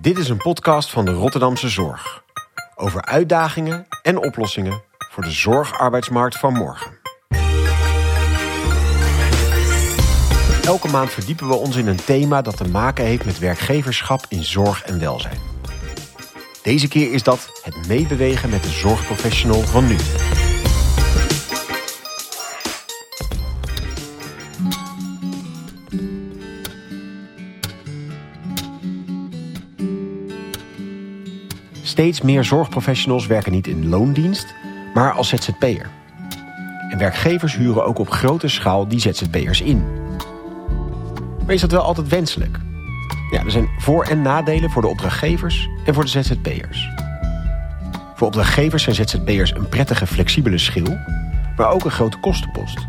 Dit is een podcast van de Rotterdamse Zorg. Over uitdagingen en oplossingen voor de zorgarbeidsmarkt van morgen. Elke maand verdiepen we ons in een thema dat te maken heeft met werkgeverschap in zorg en welzijn. Deze keer is dat het meebewegen met de zorgprofessional van nu. Steeds meer zorgprofessionals werken niet in loondienst, maar als ZZP'er. En werkgevers huren ook op grote schaal die ZZP'ers in. Maar is dat wel altijd wenselijk? Ja, er zijn voor- en nadelen voor de opdrachtgevers en voor de ZZP'ers. Voor opdrachtgevers zijn ZZP'ers een prettige, flexibele schil, maar ook een grote kostenpost.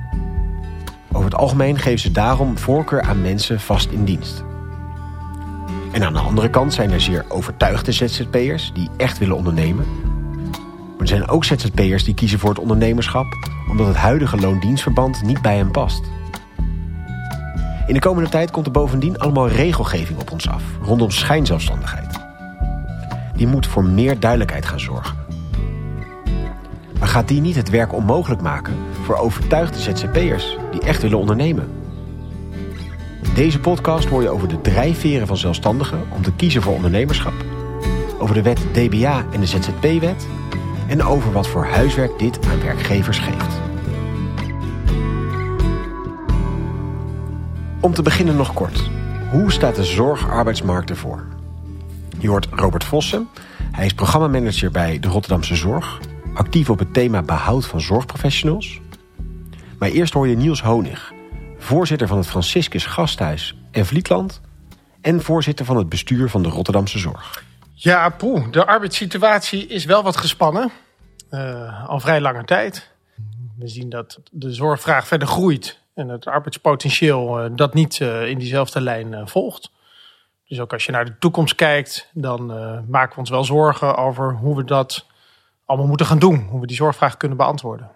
Over het algemeen geven ze daarom voorkeur aan mensen vast in dienst. En aan de andere kant zijn er zeer overtuigde ZZP'ers die echt willen ondernemen. Maar er zijn ook ZZP'ers die kiezen voor het ondernemerschap omdat het huidige loondienstverband niet bij hen past. In de komende tijd komt er bovendien allemaal regelgeving op ons af rondom schijnzelfstandigheid. Die moet voor meer duidelijkheid gaan zorgen. Maar gaat die niet het werk onmogelijk maken voor overtuigde ZZP'ers die echt willen ondernemen? Deze podcast hoor je over de drijfveren van zelfstandigen om te kiezen voor ondernemerschap, over de wet DBA en de ZZP-wet en over wat voor huiswerk dit aan werkgevers geeft. Om te beginnen nog kort. Hoe staat de zorgarbeidsmarkt ervoor? Je hoort Robert Vossen. Hij is programmamanager bij de Rotterdamse Zorg. Actief op het thema behoud van zorgprofessionals. Maar eerst hoor je Niels Honig. Voorzitter van het Franciscus Gasthuis en Vlietland. En voorzitter van het bestuur van de Rotterdamse Zorg. Ja, poeh, de arbeidssituatie is wel wat gespannen. Uh, al vrij lange tijd. We zien dat de zorgvraag verder groeit. En het arbeidspotentieel uh, dat niet uh, in diezelfde lijn volgt. Dus ook als je naar de toekomst kijkt, dan maken we ons wel zorgen over hoe we dat allemaal moeten gaan doen. Hoe we die zorgvraag kunnen beantwoorden.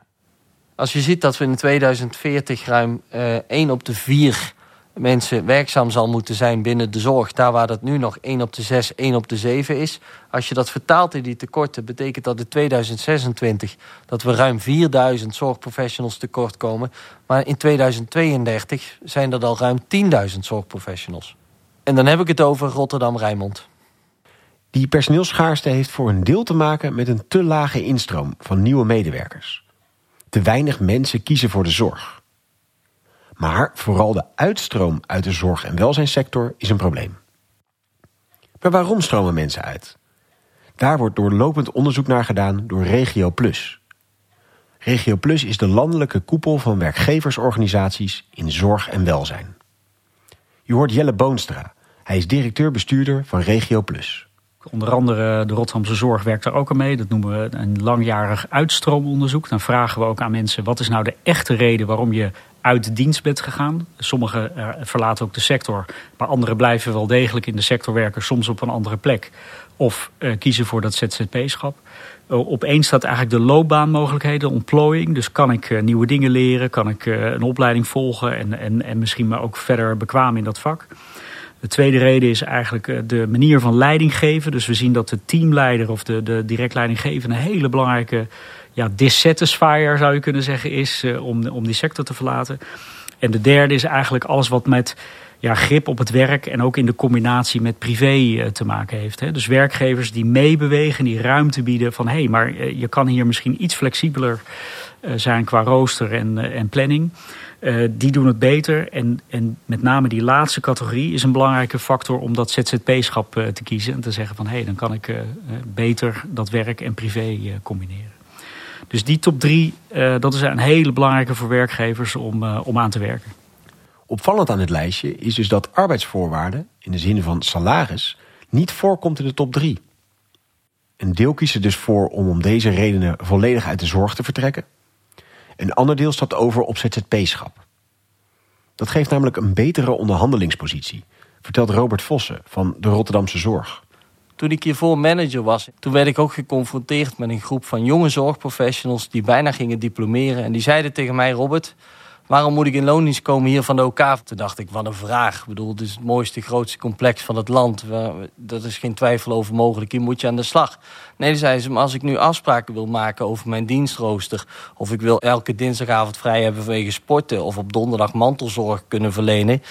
Als je ziet dat we in 2040 ruim uh, 1 op de 4 mensen werkzaam zal moeten zijn binnen de zorg, daar waar dat nu nog 1 op de 6, 1 op de 7 is. Als je dat vertaalt in die tekorten, betekent dat in 2026 dat we ruim 4000 zorgprofessionals tekort komen. Maar in 2032 zijn er al ruim 10.000 zorgprofessionals. En dan heb ik het over Rotterdam-Rijnmond. Die personeelsschaarste heeft voor een deel te maken met een te lage instroom van nieuwe medewerkers. Te weinig mensen kiezen voor de zorg. Maar vooral de uitstroom uit de zorg- en welzijnssector is een probleem. Maar waarom stromen mensen uit? Daar wordt doorlopend onderzoek naar gedaan door Regio Plus. Regio Plus is de landelijke koepel van werkgeversorganisaties in zorg en welzijn. Je hoort Jelle Boonstra. Hij is directeur-bestuurder van Regio Plus. Onder andere de Rotterdamse Zorg werkt daar ook aan mee. Dat noemen we een langjarig uitstroomonderzoek. Dan vragen we ook aan mensen wat is nou de echte reden waarom je uit dienst bent gegaan. Sommigen verlaten ook de sector, maar anderen blijven wel degelijk in de sector werken, soms op een andere plek. Of uh, kiezen voor dat ZZP-schap. Uh, opeens staat eigenlijk de loopbaanmogelijkheden, de ontplooiing. Dus kan ik nieuwe dingen leren, kan ik een opleiding volgen en, en, en misschien me ook verder bekwamen in dat vak. De tweede reden is eigenlijk de manier van leiding geven. Dus we zien dat de teamleider of de, de direct leidinggevende een hele belangrijke ja, dissatisfier zou je kunnen zeggen is uh, om, om die sector te verlaten. En de derde is eigenlijk alles wat met ja, grip op het werk en ook in de combinatie met privé uh, te maken heeft. Hè. Dus werkgevers die meebewegen, die ruimte bieden van hé, hey, maar je kan hier misschien iets flexibeler zijn qua rooster en, en planning. Uh, die doen het beter. En, en met name die laatste categorie is een belangrijke factor om dat ZZP-schap uh, te kiezen. En te zeggen van hé, hey, dan kan ik uh, beter dat werk en privé combineren. Dus die top drie, dat is een hele belangrijke voor werkgevers om, om aan te werken. Opvallend aan het lijstje is dus dat arbeidsvoorwaarden, in de zin van salaris, niet voorkomt in de top drie. Een deel kiest er dus voor om om deze redenen volledig uit de zorg te vertrekken. Een ander deel stapt over op ZZP-schap. Dat geeft namelijk een betere onderhandelingspositie, vertelt Robert Vossen van de Rotterdamse Zorg. Toen ik hiervoor manager was, toen werd ik ook geconfronteerd met een groep van jonge zorgprofessionals die bijna gingen diplomeren. En die zeiden tegen mij, Robert, waarom moet ik in loondienst komen hier van de OK? Toen dacht ik, wat een vraag. Ik bedoel, het is het mooiste, grootste complex van het land. Dat is geen twijfel over mogelijk. Hier moet je aan de slag. Nee, zei ze, maar als ik nu afspraken wil maken over mijn dienstrooster... of ik wil elke dinsdagavond vrij hebben vanwege sporten... of op donderdag mantelzorg kunnen verlenen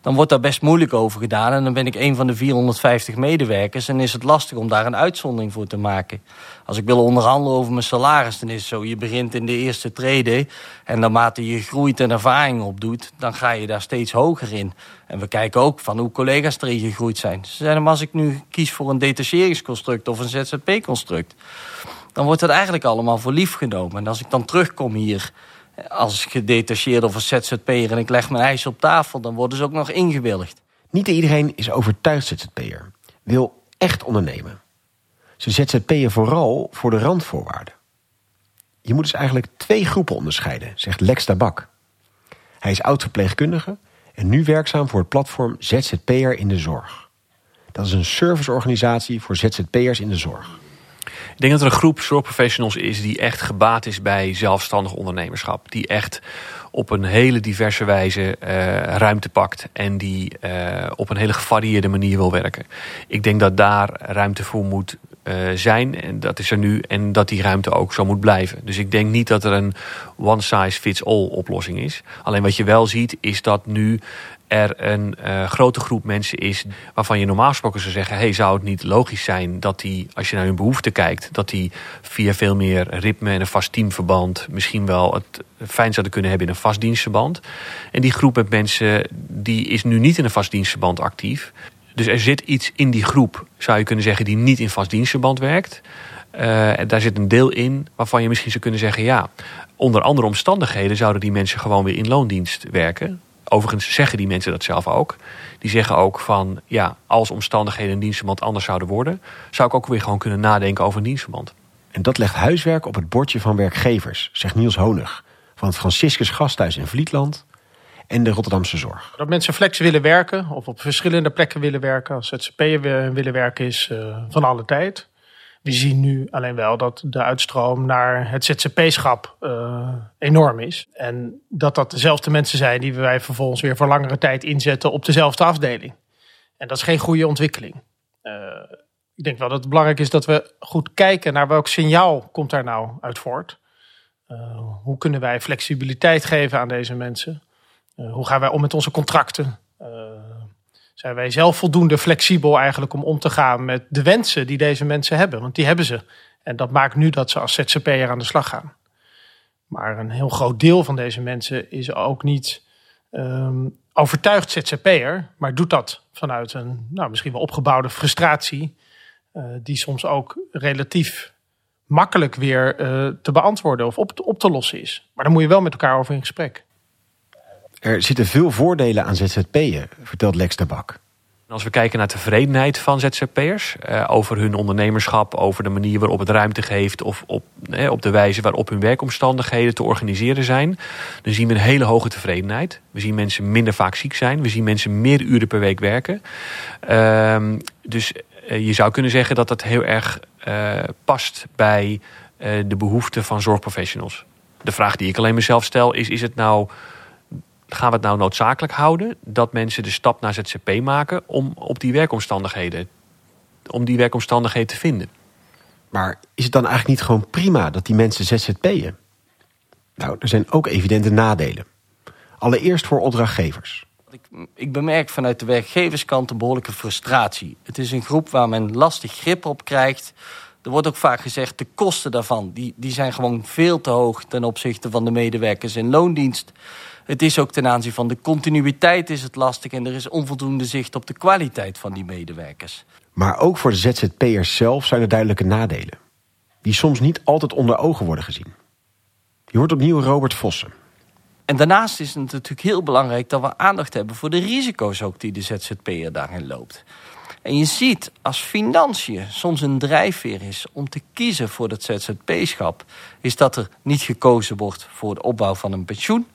dan wordt daar best moeilijk over gedaan. En dan ben ik een van de 450 medewerkers en is het lastig om daar een uitzondering voor te maken. Als ik wil onderhandelen over mijn salaris, dan is het zo. Je begint in de eerste trede en naarmate je groeit en ervaring opdoet, dan ga je daar steeds hoger in. En we kijken ook van hoe collega's erin gegroeid zijn. Ze maar als ik nu kies voor een detacheringsconstruct of een ZZP-construct, dan wordt dat eigenlijk allemaal voor lief genomen. En als ik dan terugkom hier als gedetacheerde of een ZZP'er en ik leg mijn eisen op tafel, dan worden ze ook nog ingewilligd. Niet iedereen is overtuigd ZZP'er, wil echt ondernemen. Ze ZZP'er vooral voor de randvoorwaarden. Je moet dus eigenlijk twee groepen onderscheiden, zegt Lex Tabak. Hij is oud-verpleegkundige en nu werkzaam voor het platform ZZP'er in de Zorg. Dat is een serviceorganisatie voor ZZP'ers in de zorg. Ik denk dat er een groep zorgprofessionals is die echt gebaat is bij zelfstandig ondernemerschap. Die echt op een hele diverse wijze uh, ruimte pakt en die uh, op een hele gevarieerde manier wil werken. Ik denk dat daar ruimte voor moet uh, zijn en dat is er nu en dat die ruimte ook zo moet blijven. Dus ik denk niet dat er een one size fits all oplossing is. Alleen wat je wel ziet is dat nu er een uh, grote groep mensen is waarvan je normaal gesproken zou zeggen: hey, zou het niet logisch zijn dat die, als je naar hun behoeften kijkt, dat die via veel meer ritme en een vast teamverband misschien wel het fijn zouden kunnen hebben in een vast dienstverband. En die groep met mensen die is nu niet in een vast dienstverband actief. Dus er zit iets in die groep, zou je kunnen zeggen, die niet in vast dienstverband werkt. Uh, daar zit een deel in waarvan je misschien zou kunnen zeggen: ja, onder andere omstandigheden zouden die mensen gewoon weer in loondienst werken. Overigens zeggen die mensen dat zelf ook. Die zeggen ook van, ja, als omstandigheden een dienstverband anders zouden worden... zou ik ook weer gewoon kunnen nadenken over een dienstverband. En dat legt huiswerk op het bordje van werkgevers, zegt Niels Honig... van het Franciscus Gasthuis in Vlietland en de Rotterdamse Zorg. Dat mensen flex willen werken of op verschillende plekken willen werken... als ZZP'er willen werken is uh, van alle tijd... We zien nu alleen wel dat de uitstroom naar het ZZP-schap uh, enorm is. En dat dat dezelfde mensen zijn die wij vervolgens weer voor langere tijd inzetten op dezelfde afdeling. En dat is geen goede ontwikkeling. Uh, ik denk wel dat het belangrijk is dat we goed kijken naar welk signaal komt daar nou uit voort. Uh, hoe kunnen wij flexibiliteit geven aan deze mensen? hoe gaan wij om met onze contracten? Zijn wij zelf voldoende flexibel eigenlijk om om te gaan met de wensen die deze mensen hebben. Want die hebben ze. En dat maakt nu dat ze als ZZP'er aan de slag gaan. Maar een heel groot deel van deze mensen is ook niet um, overtuigd ZZP'er, maar doet dat vanuit een nou, misschien wel opgebouwde frustratie, uh, die soms ook relatief makkelijk weer uh, te beantwoorden of op te, op te lossen is. Maar daar moet je wel met elkaar over in gesprek. Er zitten veel voordelen aan ZZP'en, vertelt Lex Tabak. Als we kijken naar tevredenheid van ZZP'ers, eh, over hun ondernemerschap, over de manier waarop het ruimte geeft of op, eh, op de wijze waarop hun werkomstandigheden te organiseren zijn, dan zien we een hele hoge tevredenheid. We zien mensen minder vaak ziek zijn, we zien mensen meer uren per week werken. Uh, dus uh, je zou kunnen zeggen dat dat heel erg uh, past bij uh, de behoeften van zorgprofessionals. De vraag die ik alleen mezelf stel is: is het nou gaan we het nou noodzakelijk houden dat mensen de stap naar ZZP maken om op die werkomstandigheden, om die werkomstandigheden te vinden? Maar is het dan eigenlijk niet gewoon prima dat die mensen ZZP'en? Nou, er zijn ook evidente nadelen. Allereerst voor opdrachtgevers. Ik, ik bemerk vanuit de werkgeverskant een behoorlijke frustratie. Het is een groep waar men lastig grip op krijgt. Er wordt ook vaak gezegd, de kosten daarvan die, die zijn gewoon veel te hoog ten opzichte van de medewerkers in loondienst. Het is ook ten aanzien van de continuïteit is het lastig... en er is onvoldoende zicht op de kwaliteit van die medewerkers. Maar ook voor de ZZP'ers zelf zijn er duidelijke nadelen. Die soms niet altijd onder ogen worden gezien. Je hoort opnieuw Robert Vossen. En daarnaast is het natuurlijk heel belangrijk dat we aandacht hebben... voor de risico's ook die de ZZP'er daarin loopt. En je ziet als financiën soms een drijfveer is om te kiezen voor het ZZP-schap... is dat er niet gekozen wordt voor de opbouw van een pensioen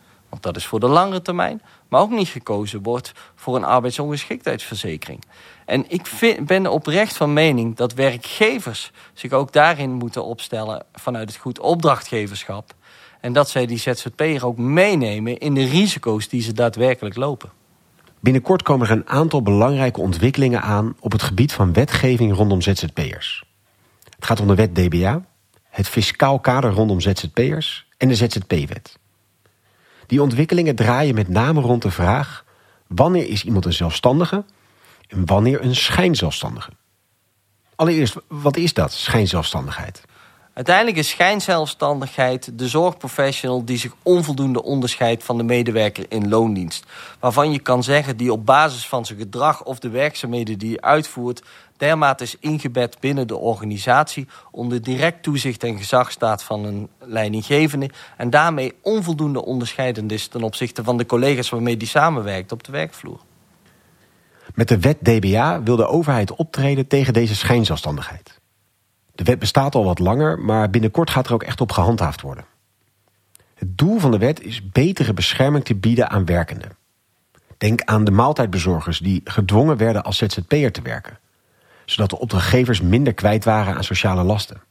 dat is voor de langere termijn, maar ook niet gekozen wordt voor een arbeidsongeschiktheidsverzekering. En ik vind, ben oprecht van mening dat werkgevers zich ook daarin moeten opstellen vanuit het goed opdrachtgeverschap. En dat zij die ZZP'er ook meenemen in de risico's die ze daadwerkelijk lopen. Binnenkort komen er een aantal belangrijke ontwikkelingen aan op het gebied van wetgeving rondom ZZP'ers. Het gaat om de wet DBA, het fiscaal kader rondom ZZP'ers en de ZZP-wet. Die ontwikkelingen draaien met name rond de vraag: wanneer is iemand een zelfstandige en wanneer een schijnzelfstandige? Allereerst, wat is dat, schijnzelfstandigheid? Uiteindelijk is schijnzelfstandigheid de zorgprofessional die zich onvoldoende onderscheidt van de medewerker in loondienst. Waarvan je kan zeggen die op basis van zijn gedrag of de werkzaamheden die hij uitvoert dermate is ingebed binnen de organisatie onder direct toezicht en gezag staat van een leidinggevende en daarmee onvoldoende onderscheidend is ten opzichte van de collega's waarmee die samenwerkt op de werkvloer. Met de wet DBA wil de overheid optreden tegen deze schijnzelfstandigheid. De wet bestaat al wat langer, maar binnenkort gaat er ook echt op gehandhaafd worden. Het doel van de wet is betere bescherming te bieden aan werkenden. Denk aan de maaltijdbezorgers die gedwongen werden als ZZP'er te werken, zodat de opdrachtgevers minder kwijt waren aan sociale lasten.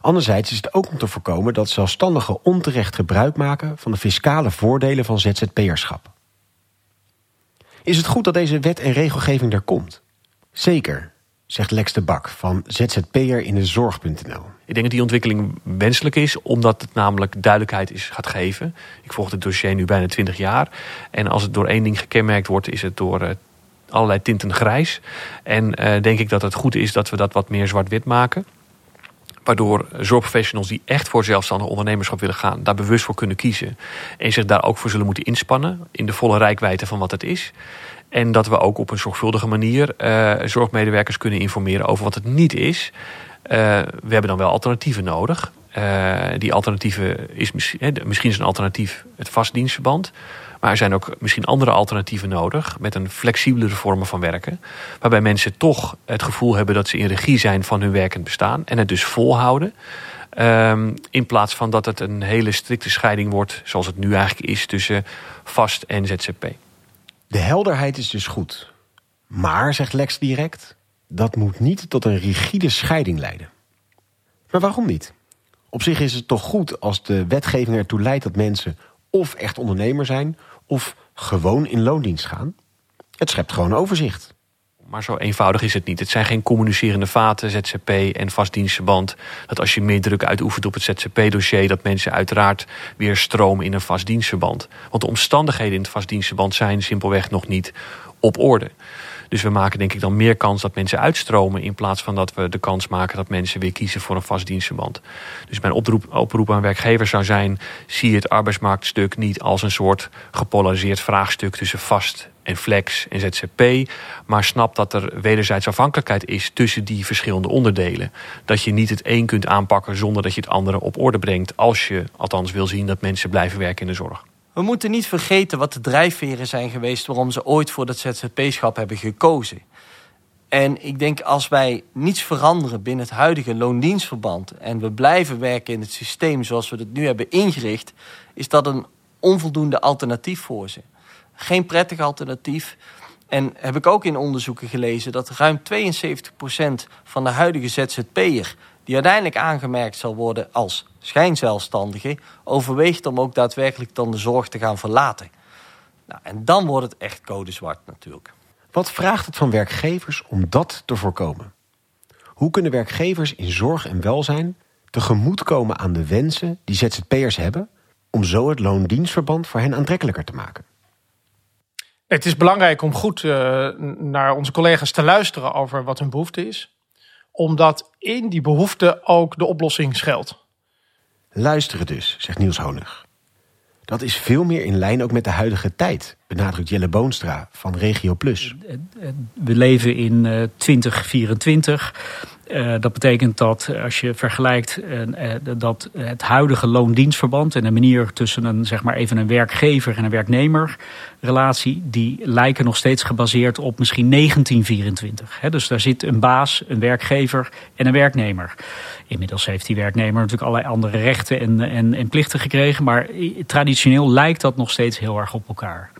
Anderzijds is het ook om te voorkomen dat zelfstandigen onterecht gebruik maken van de fiscale voordelen van ZZP'erschap. Is het goed dat deze wet en regelgeving er komt? Zeker, zegt Lex de Bak van ZZP'er in de zorg.nl. Ik denk dat die ontwikkeling wenselijk is, omdat het namelijk duidelijkheid is, gaat geven. Ik volg het dossier nu bijna 20 jaar. En als het door één ding gekenmerkt wordt, is het door uh, allerlei tinten grijs. En uh, denk ik dat het goed is dat we dat wat meer zwart-wit maken. Waardoor zorgprofessionals die echt voor zelfstandig ondernemerschap willen gaan, daar bewust voor kunnen kiezen. En zich daar ook voor zullen moeten inspannen in de volle rijkwijde van wat het is. En dat we ook op een zorgvuldige manier uh, zorgmedewerkers kunnen informeren over wat het niet is. Uh, we hebben dan wel alternatieven nodig. Uh, die alternatieven is misschien, misschien is een alternatief het vastdienstverband. Maar er zijn ook misschien andere alternatieven nodig met een flexibelere vormen van werken. Waarbij mensen toch het gevoel hebben dat ze in regie zijn van hun werkend bestaan en het dus volhouden. Um, in plaats van dat het een hele strikte scheiding wordt, zoals het nu eigenlijk is, tussen vast en ZZP. De helderheid is dus goed. Maar, zegt Lex direct, dat moet niet tot een rigide scheiding leiden. Maar waarom niet? Op zich is het toch goed als de wetgeving ertoe leidt dat mensen of echt ondernemer zijn of gewoon in loondienst gaan. Het schept gewoon overzicht. Maar zo eenvoudig is het niet. Het zijn geen communicerende vaten, ZZP en vastdienstverband. Dat als je meer druk uitoefent op het ZZP-dossier... dat mensen uiteraard weer stromen in een vastdienstverband. Want de omstandigheden in het vastdienstverband zijn simpelweg nog niet op orde. Dus we maken denk ik dan meer kans dat mensen uitstromen... in plaats van dat we de kans maken dat mensen weer kiezen voor een vast dienstverband. Dus mijn oproep, oproep aan werkgevers zou zijn... zie het arbeidsmarktstuk niet als een soort gepolariseerd vraagstuk... tussen vast en flex en ZZP. Maar snap dat er wederzijds afhankelijkheid is tussen die verschillende onderdelen. Dat je niet het een kunt aanpakken zonder dat je het andere op orde brengt. Als je althans wil zien dat mensen blijven werken in de zorg. We moeten niet vergeten wat de drijfveren zijn geweest waarom ze ooit voor dat ZZP-schap hebben gekozen. En ik denk als wij niets veranderen binnen het huidige loondienstverband en we blijven werken in het systeem zoals we het nu hebben ingericht, is dat een onvoldoende alternatief voor ze. Geen prettig alternatief. En heb ik ook in onderzoeken gelezen dat ruim 72% van de huidige ZZP'er die uiteindelijk aangemerkt zal worden als schijnzelfstandige, overweegt om ook daadwerkelijk dan de zorg te gaan verlaten. Nou, en dan wordt het echt code zwart natuurlijk. Wat vraagt het van werkgevers om dat te voorkomen? Hoe kunnen werkgevers in zorg en welzijn tegemoetkomen aan de wensen die ZZP'ers hebben om zo het loondienstverband voor hen aantrekkelijker te maken? Het is belangrijk om goed uh, naar onze collega's te luisteren over wat hun behoefte is. Omdat in die behoefte ook de oplossing schuilt. Luisteren dus, zegt Niels Honig. Dat is veel meer in lijn ook met de huidige tijd, benadrukt Jelle Boonstra van Regio Plus. We leven in uh, 2024. Uh, dat betekent dat als je vergelijkt uh, dat het huidige loondienstverband en de manier tussen een, zeg maar even een werkgever en een werknemer relatie, die lijken nog steeds gebaseerd op misschien 1924. He, dus daar zit een baas, een werkgever en een werknemer. Inmiddels heeft die werknemer natuurlijk allerlei andere rechten en, en, en plichten gekregen, maar traditioneel lijkt dat nog steeds heel erg op elkaar.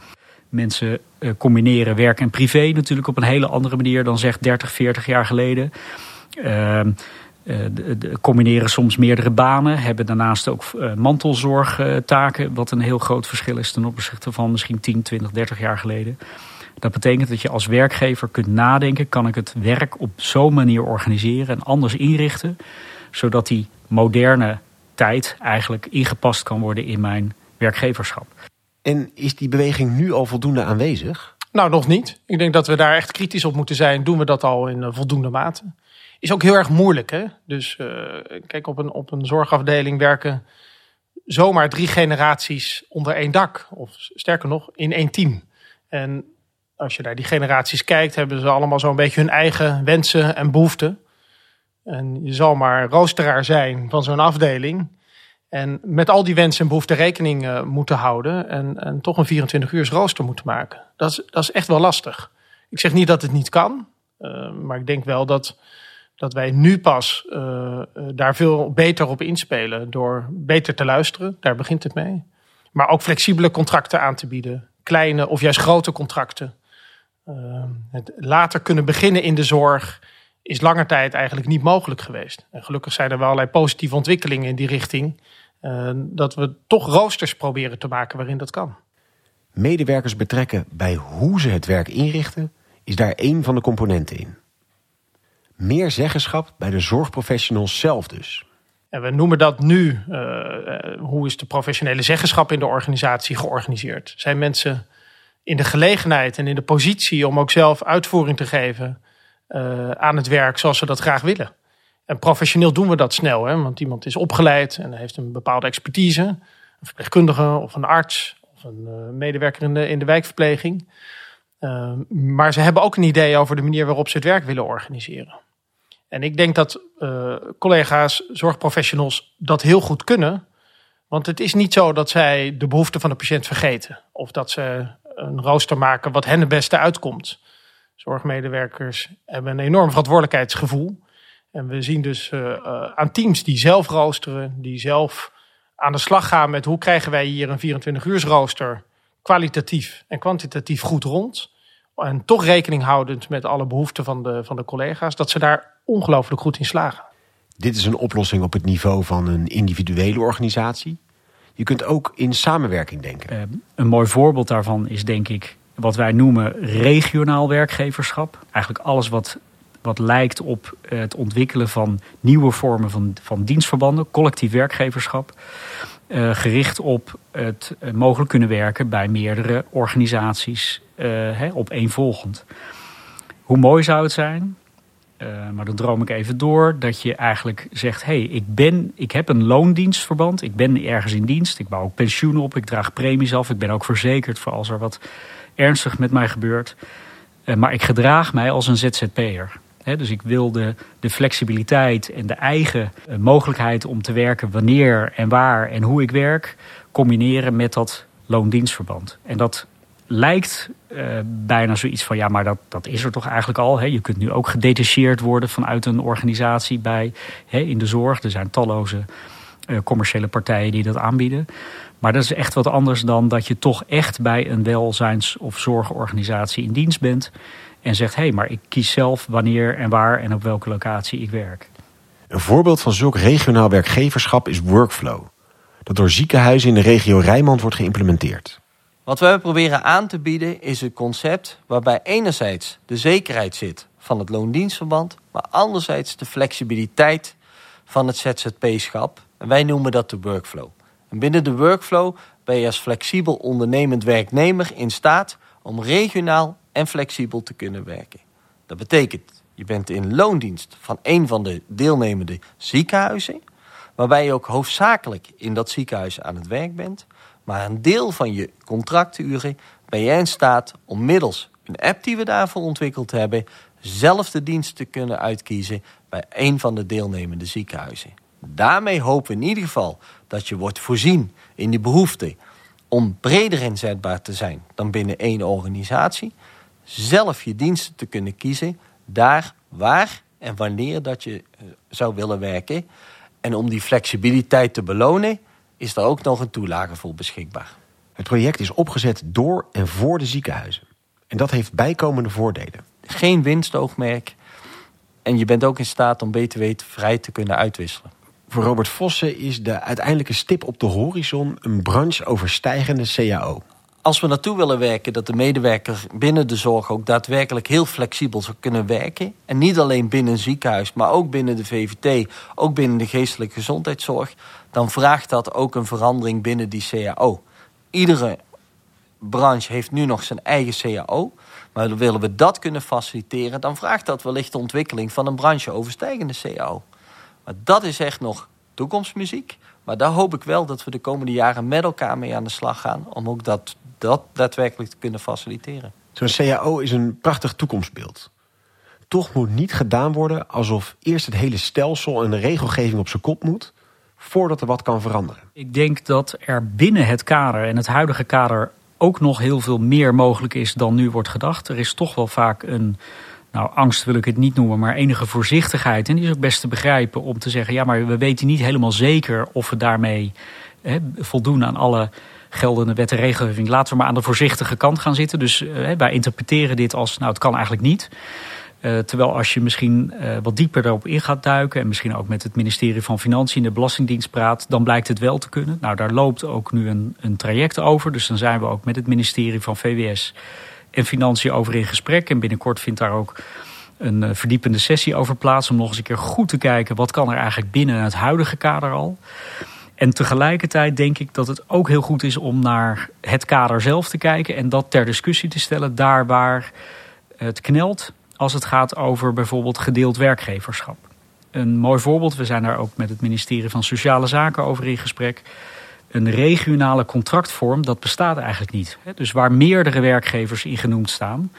Mensen combineren werk en privé natuurlijk op een hele andere manier dan zeg 30, 40 jaar geleden. Uh, de, de combineren soms meerdere banen, hebben daarnaast ook mantelzorgtaken, wat een heel groot verschil is ten opzichte van misschien 10, 20, 30 jaar geleden. Dat betekent dat je als werkgever kunt nadenken: kan ik het werk op zo'n manier organiseren en anders inrichten, zodat die moderne tijd eigenlijk ingepast kan worden in mijn werkgeverschap. En is die beweging nu al voldoende aanwezig? Nou, nog niet. Ik denk dat we daar echt kritisch op moeten zijn. Doen we dat al in eh, voldoende mate? Is ook heel erg moeilijk. Hè? Dus uh, kijk, op een, op een zorgafdeling werken zomaar drie generaties onder één dak. Of sterker nog, in één team. En als je naar die generaties kijkt, hebben ze allemaal zo'n beetje hun eigen wensen en behoeften. En je zal maar roosteraar zijn van zo'n afdeling. En met al die wensen en behoeften rekening uh, moeten houden. En, en toch een 24 uur rooster moeten maken. Dat is, dat is echt wel lastig. Ik zeg niet dat het niet kan. Uh, maar ik denk wel dat, dat wij nu pas uh, daar veel beter op inspelen. Door beter te luisteren. Daar begint het mee. Maar ook flexibele contracten aan te bieden. Kleine of juist grote contracten. het later kunnen beginnen in de zorg is lange tijd eigenlijk niet mogelijk geweest. En gelukkig zijn er wel allerlei positieve ontwikkelingen in die richting. Dat we toch roosters proberen te maken waarin dat kan. Medewerkers betrekken bij hoe ze het werk inrichten, is daar één van de componenten in. Meer zeggenschap bij de zorgprofessionals zelf dus. En we noemen dat nu, uh, hoe is de professionele zeggenschap in de organisatie georganiseerd? Zijn mensen in de gelegenheid en in de positie om ook zelf uitvoering te geven uh, aan het werk zoals ze dat graag willen. En professioneel doen we dat snel, hè? want iemand is opgeleid en heeft een bepaalde expertise. Een verpleegkundige of een arts of een medewerker in de, in de wijkverpleging. Uh, maar ze hebben ook een idee over de manier waarop ze het werk willen organiseren. En ik denk dat uh, collega's, zorgprofessionals dat heel goed kunnen. Want het is niet zo dat zij de behoeften van de patiënt vergeten. Of dat ze een rooster maken wat hen het beste uitkomt. Zorgmedewerkers hebben een enorm verantwoordelijkheidsgevoel. En we zien dus uh, uh, aan teams die zelf roosteren, die zelf aan de slag gaan met hoe krijgen wij hier een 24 uur rooster kwalitatief en kwantitatief goed rond. En toch rekening houdend met alle behoeften van de, van de collega's, dat ze daar ongelooflijk goed in slagen. Dit is een oplossing op het niveau van een individuele organisatie. Je kunt ook in samenwerking denken. Uh, een mooi voorbeeld daarvan is denk ik wat wij noemen regionaal werkgeverschap. Eigenlijk alles wat, wat lijkt op het ontwikkelen van nieuwe vormen van, van dienstverbanden, collectief werkgeverschap. Uh, gericht op het uh, mogelijk kunnen werken bij meerdere organisaties uh, hè, opeenvolgend. Hoe mooi zou het zijn, maar dan droom ik even door, dat je eigenlijk zegt: hey, ik, ben, ik heb een loondienstverband, ik ben ergens in dienst, ik bouw ook pensioen op, ik draag premies af, ik ben ook verzekerd voor als er wat ernstig met mij gebeurt. Maar ik gedraag mij als een ZZP'er. Dus ik wil de, flexibiliteit en de eigen uh, mogelijkheid om te werken wanneer en waar en hoe ik werk, combineren met dat loondienstverband. En dat lijkt uh, bijna zoiets van, ja, maar dat, dat is er toch eigenlijk al. Hè? Je kunt nu ook gedetacheerd worden vanuit een organisatie bij, hè, in de zorg. Er zijn talloze commerciële partijen die dat aanbieden. Maar dat is echt wat anders dan dat je toch echt bij een welzijns- of zorgorganisatie in dienst bent. En zegt, hé, hey, maar ik kies zelf wanneer en waar en op welke locatie ik werk. Een voorbeeld van zulk regionaal werkgeverschap is Workflow. Dat door ziekenhuizen in de regio Rijnmond wordt geïmplementeerd. Wat we proberen aan te bieden is een concept waarbij enerzijds de zekerheid zit van het loondienstverband, maar anderzijds de flexibiliteit van het ZZP-schap. En wij noemen dat de workflow. En binnen de workflow ben je als flexibel ondernemend werknemer in staat om regionaal en flexibel te kunnen werken. Dat betekent, je bent in loondienst van een van de deelnemende ziekenhuizen, waarbij je ook hoofdzakelijk in dat ziekenhuis aan het werk bent, maar een deel van je contracturen ben je in staat om middels een app die we daarvoor ontwikkeld hebben, zelf de dienst te kunnen uitkiezen bij een van de deelnemende ziekenhuizen. Daarmee hopen we in ieder geval dat je wordt voorzien in die behoefte om breder inzetbaar te zijn dan binnen één organisatie. Zelf je diensten te kunnen kiezen, daar waar en wanneer dat je eh, zou willen werken. En om die flexibiliteit te belonen, is er ook nog een toelage voor beschikbaar. Het project is opgezet door en voor de ziekenhuizen. En dat heeft bijkomende voordelen. Geen winstoogmerk en je bent ook in staat om BTW vrij te kunnen uitwisselen. Voor Robert Vossen is de uiteindelijke stip op de horizon een brancheoverstijgende CAO. Als we naartoe willen werken dat de medewerker binnen de zorg ook daadwerkelijk heel flexibel zou kunnen werken. En niet alleen binnen een ziekenhuis, maar ook binnen de VVT, ook binnen de geestelijke gezondheidszorg. Dan vraagt dat ook een verandering binnen die CAO. Iedere branche heeft nu nog zijn eigen CAO. Maar willen we dat kunnen faciliteren, dan vraagt dat wellicht de ontwikkeling van een brancheoverstijgende CAO. Maar dat is echt nog toekomstmuziek. Maar daar hoop ik wel dat we de komende jaren met elkaar mee aan de slag gaan. Om ook dat, dat daadwerkelijk te kunnen faciliteren. Zo'n CAO is een prachtig toekomstbeeld. Toch moet niet gedaan worden alsof eerst het hele stelsel en de regelgeving op zijn kop moet. voordat er wat kan veranderen. Ik denk dat er binnen het kader en het huidige kader ook nog heel veel meer mogelijk is dan nu wordt gedacht. Er is toch wel vaak een nou, angst wil ik het niet noemen, maar enige voorzichtigheid. En die is ook best te begrijpen om te zeggen: ja, maar we weten niet helemaal zeker of we daarmee hè, voldoen aan alle geldende wet en regelgeving. Laten we maar aan de voorzichtige kant gaan zitten. Dus hè, wij interpreteren dit als: nou, het kan eigenlijk niet. Uh, terwijl als je misschien uh, wat dieper daarop in gaat duiken... en misschien ook met het ministerie van Financiën en de Belastingdienst praat... dan blijkt het wel te kunnen. Nou, daar loopt ook nu een, een traject over. Dus dan zijn we ook met het ministerie van VWS en Financiën over in gesprek. En binnenkort vindt daar ook een uh, verdiepende sessie over plaats... om nog eens een keer goed te kijken... wat kan er eigenlijk binnen het huidige kader al... En tegelijkertijd denk ik dat het ook heel goed is om naar het kader zelf te kijken en dat ter discussie te stellen, daar waar het knelt als het gaat over bijvoorbeeld gedeeld werkgeverschap. Een mooi voorbeeld, we zijn daar ook met het ministerie van Sociale Zaken over in gesprek. Een regionale contractvorm, dat bestaat eigenlijk niet. Dus waar meerdere werkgevers in genoemd staan,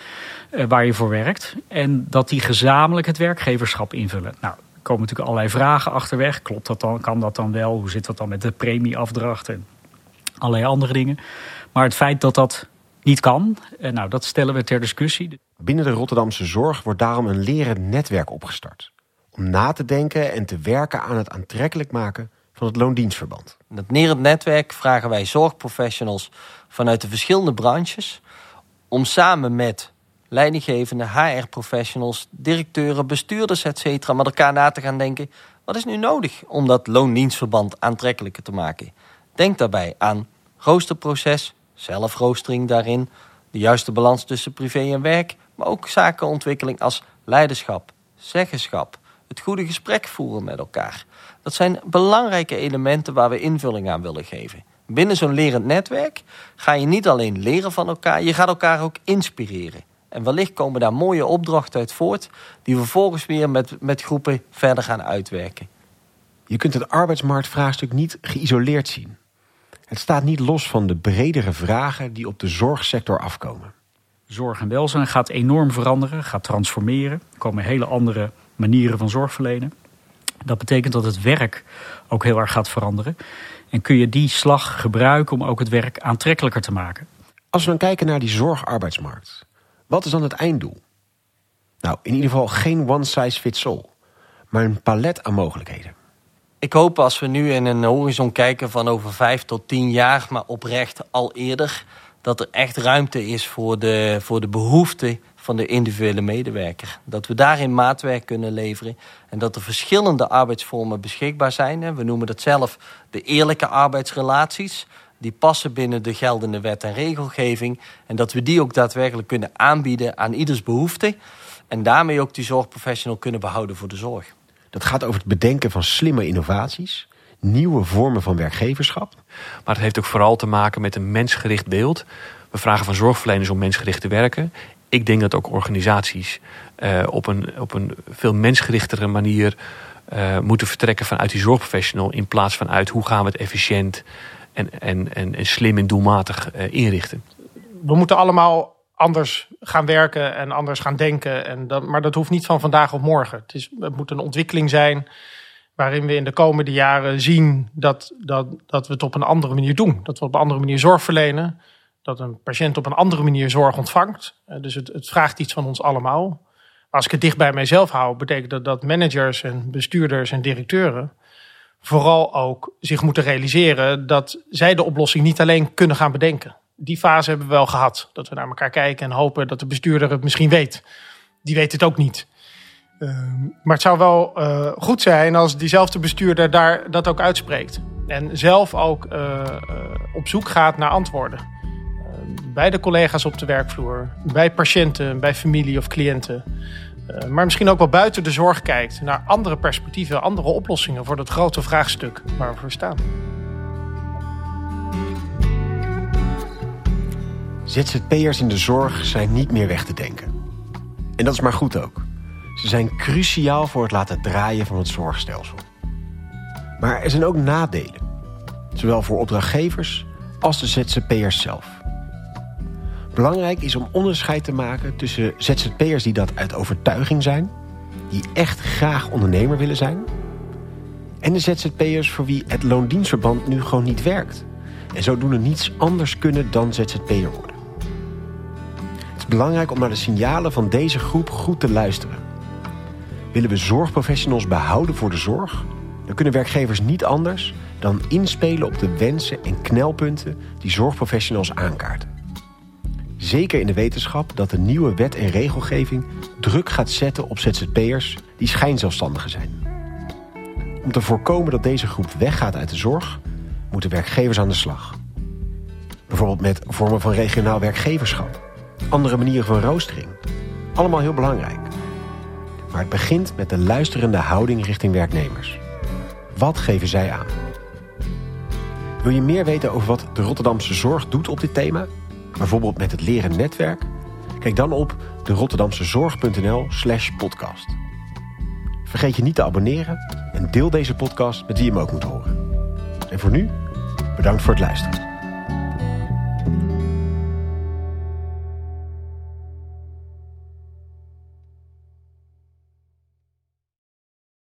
eh, waar je voor werkt. En dat die gezamenlijk het werkgeverschap invullen. Nou, er komen natuurlijk allerlei vragen achterweg. Klopt dat dan? Kan dat dan wel? Hoe zit dat dan met de premieafdracht en allerlei andere dingen? Maar het feit dat dat niet kan, eh, nou, dat stellen we ter discussie. Binnen de Rotterdamse zorg wordt daarom een lerend netwerk opgestart. Om na te denken en te werken aan het aantrekkelijk maken van het loondienstverband. Dat lerend netwerk vragen wij zorgprofessionals vanuit de verschillende branches... om samen met leidinggevende HR-professionals, directeuren, bestuurders, etc. met elkaar na te gaan denken... wat is nu nodig om dat loondienstverband aantrekkelijker te maken? Denk daarbij aan roosterproces, zelfroostering daarin... de juiste balans tussen privé en werk maar ook zakenontwikkeling als leiderschap, zeggenschap, het goede gesprek voeren met elkaar. Dat zijn belangrijke elementen waar we invulling aan willen geven. Binnen zo'n lerend netwerk ga je niet alleen leren van elkaar, je gaat elkaar ook inspireren. En wellicht komen daar mooie opdrachten uit voort, die we vervolgens weer met, met groepen verder gaan uitwerken. Je kunt het arbeidsmarktvraagstuk niet geïsoleerd zien. Het staat niet los van de bredere vragen die op de zorgsector afkomen zorg en welzijn gaat enorm veranderen, gaat transformeren. Er komen hele andere manieren van zorg verlenen. Dat betekent dat het werk ook heel erg gaat veranderen. En kun je die slag gebruiken om ook het werk aantrekkelijker te maken. Als we dan kijken naar die zorgarbeidsmarkt, wat is dan het einddoel? Nou, in ieder geval geen one size fits all, maar een palet aan mogelijkheden. Ik hoop als we nu in een horizon kijken van over vijf tot tien jaar, maar oprecht al eerder, dat er echt ruimte is voor de, voor de behoeften van de individuele medewerker. Dat we daarin maatwerk kunnen leveren en dat er verschillende arbeidsvormen beschikbaar zijn. We noemen dat zelf de eerlijke arbeidsrelaties. Die passen binnen de geldende wet en regelgeving. En dat we die ook daadwerkelijk kunnen aanbieden aan ieders behoefte. En daarmee ook die zorgprofessional kunnen behouden voor de zorg. Dat gaat over het bedenken van slimme innovaties nieuwe vormen van werkgeverschap. Maar het heeft ook vooral te maken met een mensgericht beeld. We vragen van zorgverleners om mensgericht te werken. Ik denk dat ook organisaties uh, op, een, op een veel mensgerichtere manier uh, moeten vertrekken vanuit die zorgprofessional. In plaats van uit hoe gaan we het efficiënt en, en, en, en slim en doelmatig uh, inrichten. We moeten allemaal anders gaan werken en anders gaan denken. En dat, maar dat hoeft niet van vandaag op morgen. Het, is, het moet een ontwikkeling zijn waarin we in de komende jaren zien dat, dat, dat we het op een andere manier doen. Dat we op een andere manier zorg verlenen. Dat een patiënt op een andere manier zorg ontvangt. Eh, dus het, het vraagt iets van ons allemaal. Als ik het dicht bij mijzelf hou, betekent dat dat managers en bestuurders en directeuren vooral ook zich moeten realiseren dat zij de oplossing niet alleen kunnen gaan bedenken. Die fase hebben we wel gehad. Dat we naar elkaar kijken en hopen dat de bestuurder het misschien weet. Die weet het ook niet. Ehm, maar het zou wel uh, goed zijn als diezelfde bestuurder daar dat ook uitspreekt. En zelf ook uh, op zoek gaat naar antwoorden. Ehm, bij de collega's op de werkvloer, bij patiënten, bij familie of cliënten. maar misschien ook wel buiten de zorg kijkt naar andere perspectieven, andere oplossingen voor dat grote vraagstuk waar we voor staan. ZZP'ers in de zorg zijn niet meer weg te denken. En dat is maar goed ook. Ze zijn cruciaal voor het laten draaien van het zorgstelsel. Maar er zijn ook nadelen. Zowel voor opdrachtgevers als de ZZP'ers zelf. Belangrijk is om onderscheid te maken tussen ZZP'ers die dat uit overtuiging zijn... die echt graag ondernemer willen zijn... en de ZZP'ers voor wie het loondienstverband nu gewoon niet werkt... en zodoende niets anders kunnen dan ZZP'er worden. Het is belangrijk om naar de signalen van deze groep goed te luisteren. Willen we zorgprofessionals behouden voor de zorg... dan kunnen werkgevers niet anders dan inspelen op de wensen en knelpunten... die zorgprofessionals aankaarten. Zeker in de wetenschap dat de nieuwe wet en regelgeving... druk gaat zetten op ZZP'ers die schijnzelfstandigen zijn. Om te voorkomen dat deze groep weggaat uit de zorg... moeten werkgevers aan de slag. Bijvoorbeeld met vormen van regionaal werkgeverschap. Andere manieren van roostering. Allemaal heel belangrijk. Maar het begint met de luisterende houding richting werknemers. Wat geven zij aan? Wil je meer weten over wat de Rotterdamse zorg doet op dit thema? Bijvoorbeeld met het leren netwerk? Kijk dan op de rotterdamsezorg.nl slash podcast. Vergeet je niet te abonneren en deel deze podcast met wie je hem ook moet horen. En voor nu, bedankt voor het luisteren.